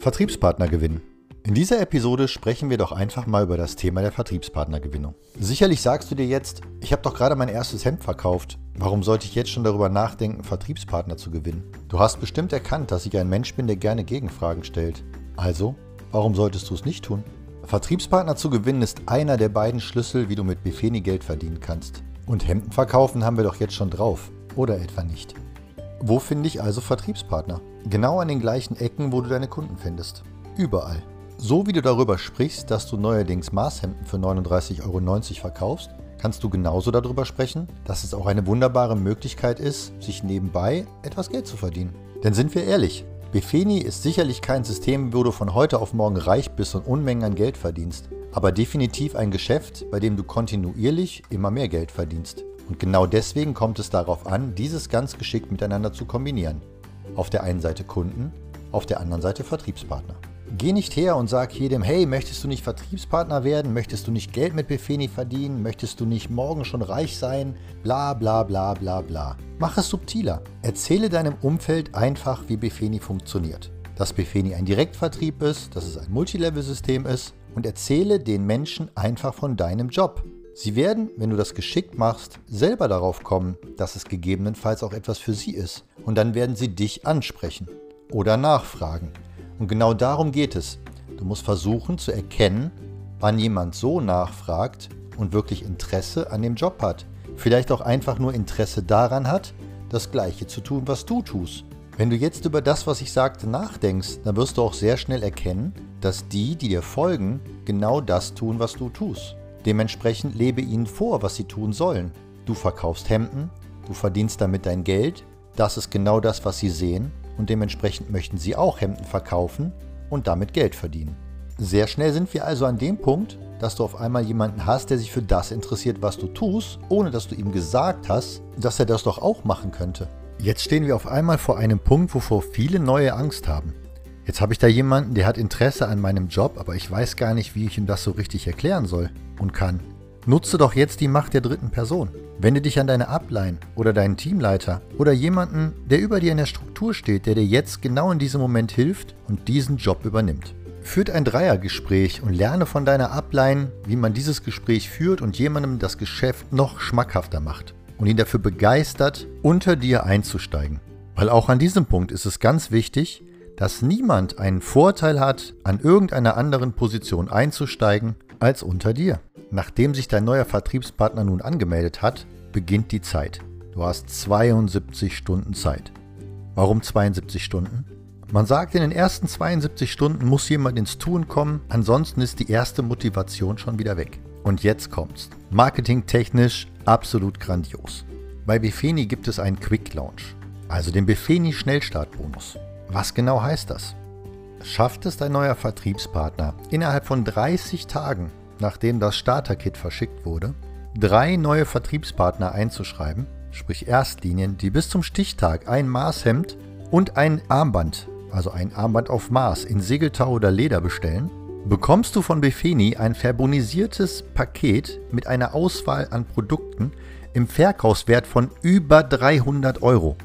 Vertriebspartner gewinnen. In dieser Episode sprechen wir doch einfach mal über das Thema der Vertriebspartnergewinnung. Sicherlich sagst du dir jetzt, ich habe doch gerade mein erstes Hemd verkauft. Warum sollte ich jetzt schon darüber nachdenken, Vertriebspartner zu gewinnen? Du hast bestimmt erkannt, dass ich ein Mensch bin, der gerne Gegenfragen stellt. Also, warum solltest du es nicht tun? Vertriebspartner zu gewinnen ist einer der beiden Schlüssel, wie du mit Befeni Geld verdienen kannst. Und Hemden verkaufen haben wir doch jetzt schon drauf. Oder etwa nicht? Wo finde ich also Vertriebspartner? Genau an den gleichen Ecken, wo du deine Kunden findest. Überall. So wie du darüber sprichst, dass du neuerdings Maßhemden für 39,90 Euro verkaufst, kannst du genauso darüber sprechen, dass es auch eine wunderbare Möglichkeit ist, sich nebenbei etwas Geld zu verdienen. Denn sind wir ehrlich, Befeni ist sicherlich kein System, wo du von heute auf morgen reich bist und Unmengen an Geld verdienst, aber definitiv ein Geschäft, bei dem du kontinuierlich immer mehr Geld verdienst. Und genau deswegen kommt es darauf an, dieses ganz geschickt miteinander zu kombinieren. Auf der einen Seite Kunden, auf der anderen Seite Vertriebspartner. Geh nicht her und sag jedem, hey, möchtest du nicht Vertriebspartner werden? Möchtest du nicht Geld mit Befeni verdienen? Möchtest du nicht morgen schon reich sein? Bla bla bla bla bla. Mach es subtiler. Erzähle deinem Umfeld einfach, wie Befeni funktioniert. Dass Befeni ein Direktvertrieb ist, dass es ein Multilevel-System ist und erzähle den Menschen einfach von deinem Job. Sie werden, wenn du das geschickt machst, selber darauf kommen, dass es gegebenenfalls auch etwas für sie ist. Und dann werden sie dich ansprechen oder nachfragen. Und genau darum geht es. Du musst versuchen zu erkennen, wann jemand so nachfragt und wirklich Interesse an dem Job hat. Vielleicht auch einfach nur Interesse daran hat, das Gleiche zu tun, was du tust. Wenn du jetzt über das, was ich sagte, nachdenkst, dann wirst du auch sehr schnell erkennen, dass die, die dir folgen, genau das tun, was du tust. Dementsprechend lebe ihnen vor, was sie tun sollen. Du verkaufst Hemden, du verdienst damit dein Geld, das ist genau das, was sie sehen und dementsprechend möchten sie auch Hemden verkaufen und damit Geld verdienen. Sehr schnell sind wir also an dem Punkt, dass du auf einmal jemanden hast, der sich für das interessiert, was du tust, ohne dass du ihm gesagt hast, dass er das doch auch machen könnte. Jetzt stehen wir auf einmal vor einem Punkt, wovor viele neue Angst haben. Jetzt habe ich da jemanden, der hat Interesse an meinem Job, aber ich weiß gar nicht, wie ich ihm das so richtig erklären soll und kann. Nutze doch jetzt die Macht der dritten Person. Wende dich an deine Upline oder deinen Teamleiter oder jemanden, der über dir in der Struktur steht, der dir jetzt genau in diesem Moment hilft und diesen Job übernimmt. Führt ein Dreiergespräch und lerne von deiner Upline, wie man dieses Gespräch führt und jemandem das Geschäft noch schmackhafter macht und ihn dafür begeistert, unter dir einzusteigen. Weil auch an diesem Punkt ist es ganz wichtig, dass niemand einen Vorteil hat, an irgendeiner anderen Position einzusteigen als unter dir. Nachdem sich dein neuer Vertriebspartner nun angemeldet hat, beginnt die Zeit. Du hast 72 Stunden Zeit. Warum 72 Stunden? Man sagt, in den ersten 72 Stunden muss jemand ins Tun kommen, ansonsten ist die erste Motivation schon wieder weg. Und jetzt kommt's. Marketingtechnisch absolut grandios. Bei Befeni gibt es einen Quick Launch, also den Befeni Schnellstartbonus. Was genau heißt das? Schafft es dein neuer Vertriebspartner innerhalb von 30 Tagen, nachdem das Starter-Kit verschickt wurde, drei neue Vertriebspartner einzuschreiben, sprich Erstlinien, die bis zum Stichtag ein Maßhemd und ein Armband, also ein Armband auf Maß in Segeltau oder Leder bestellen, bekommst du von Befeni ein verbonisiertes Paket mit einer Auswahl an Produkten im Verkaufswert von über 300 Euro.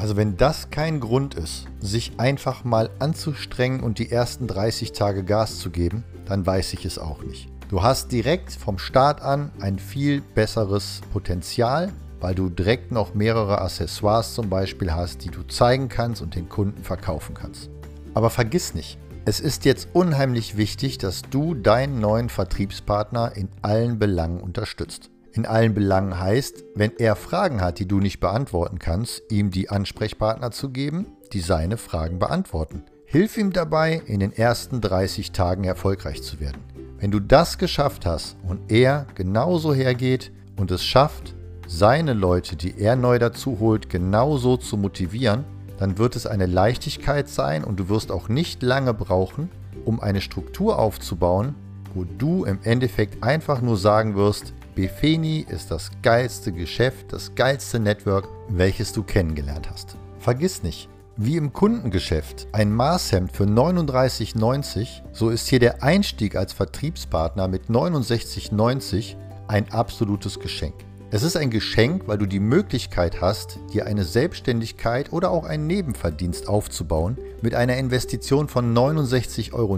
Also wenn das kein Grund ist, sich einfach mal anzustrengen und die ersten 30 Tage Gas zu geben, dann weiß ich es auch nicht. Du hast direkt vom Start an ein viel besseres Potenzial, weil du direkt noch mehrere Accessoires zum Beispiel hast, die du zeigen kannst und den Kunden verkaufen kannst. Aber vergiss nicht, es ist jetzt unheimlich wichtig, dass du deinen neuen Vertriebspartner in allen Belangen unterstützt in allen Belangen heißt, wenn er Fragen hat, die du nicht beantworten kannst, ihm die Ansprechpartner zu geben, die seine Fragen beantworten. Hilf ihm dabei, in den ersten 30 Tagen erfolgreich zu werden. Wenn du das geschafft hast und er genauso hergeht und es schafft, seine Leute, die er neu dazu holt, genauso zu motivieren, dann wird es eine Leichtigkeit sein und du wirst auch nicht lange brauchen, um eine Struktur aufzubauen, wo du im Endeffekt einfach nur sagen wirst, Befeni ist das geilste Geschäft, das geilste Network, welches du kennengelernt hast. Vergiss nicht, wie im Kundengeschäft ein Maßhemd für 39,90, so ist hier der Einstieg als Vertriebspartner mit 69,90 ein absolutes Geschenk. Es ist ein Geschenk, weil du die Möglichkeit hast, dir eine Selbstständigkeit oder auch einen Nebenverdienst aufzubauen mit einer Investition von 69,90 Euro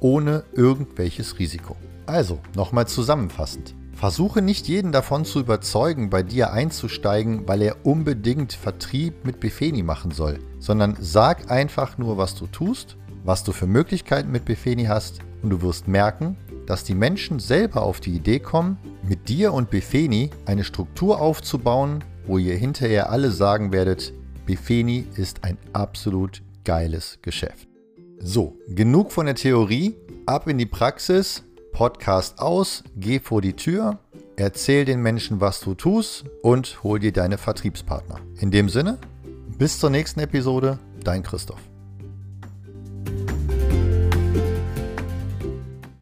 ohne irgendwelches Risiko. Also, nochmal zusammenfassend. Versuche nicht jeden davon zu überzeugen, bei dir einzusteigen, weil er unbedingt Vertrieb mit Befeni machen soll, sondern sag einfach nur, was du tust, was du für Möglichkeiten mit Befeni hast und du wirst merken, dass die Menschen selber auf die Idee kommen, mit dir und Befeni eine Struktur aufzubauen, wo ihr hinterher alle sagen werdet, Befeni ist ein absolut geiles Geschäft. So, genug von der Theorie, ab in die Praxis Podcast aus, geh vor die Tür, erzähl den Menschen, was du tust und hol dir deine Vertriebspartner. In dem Sinne, bis zur nächsten Episode, dein Christoph.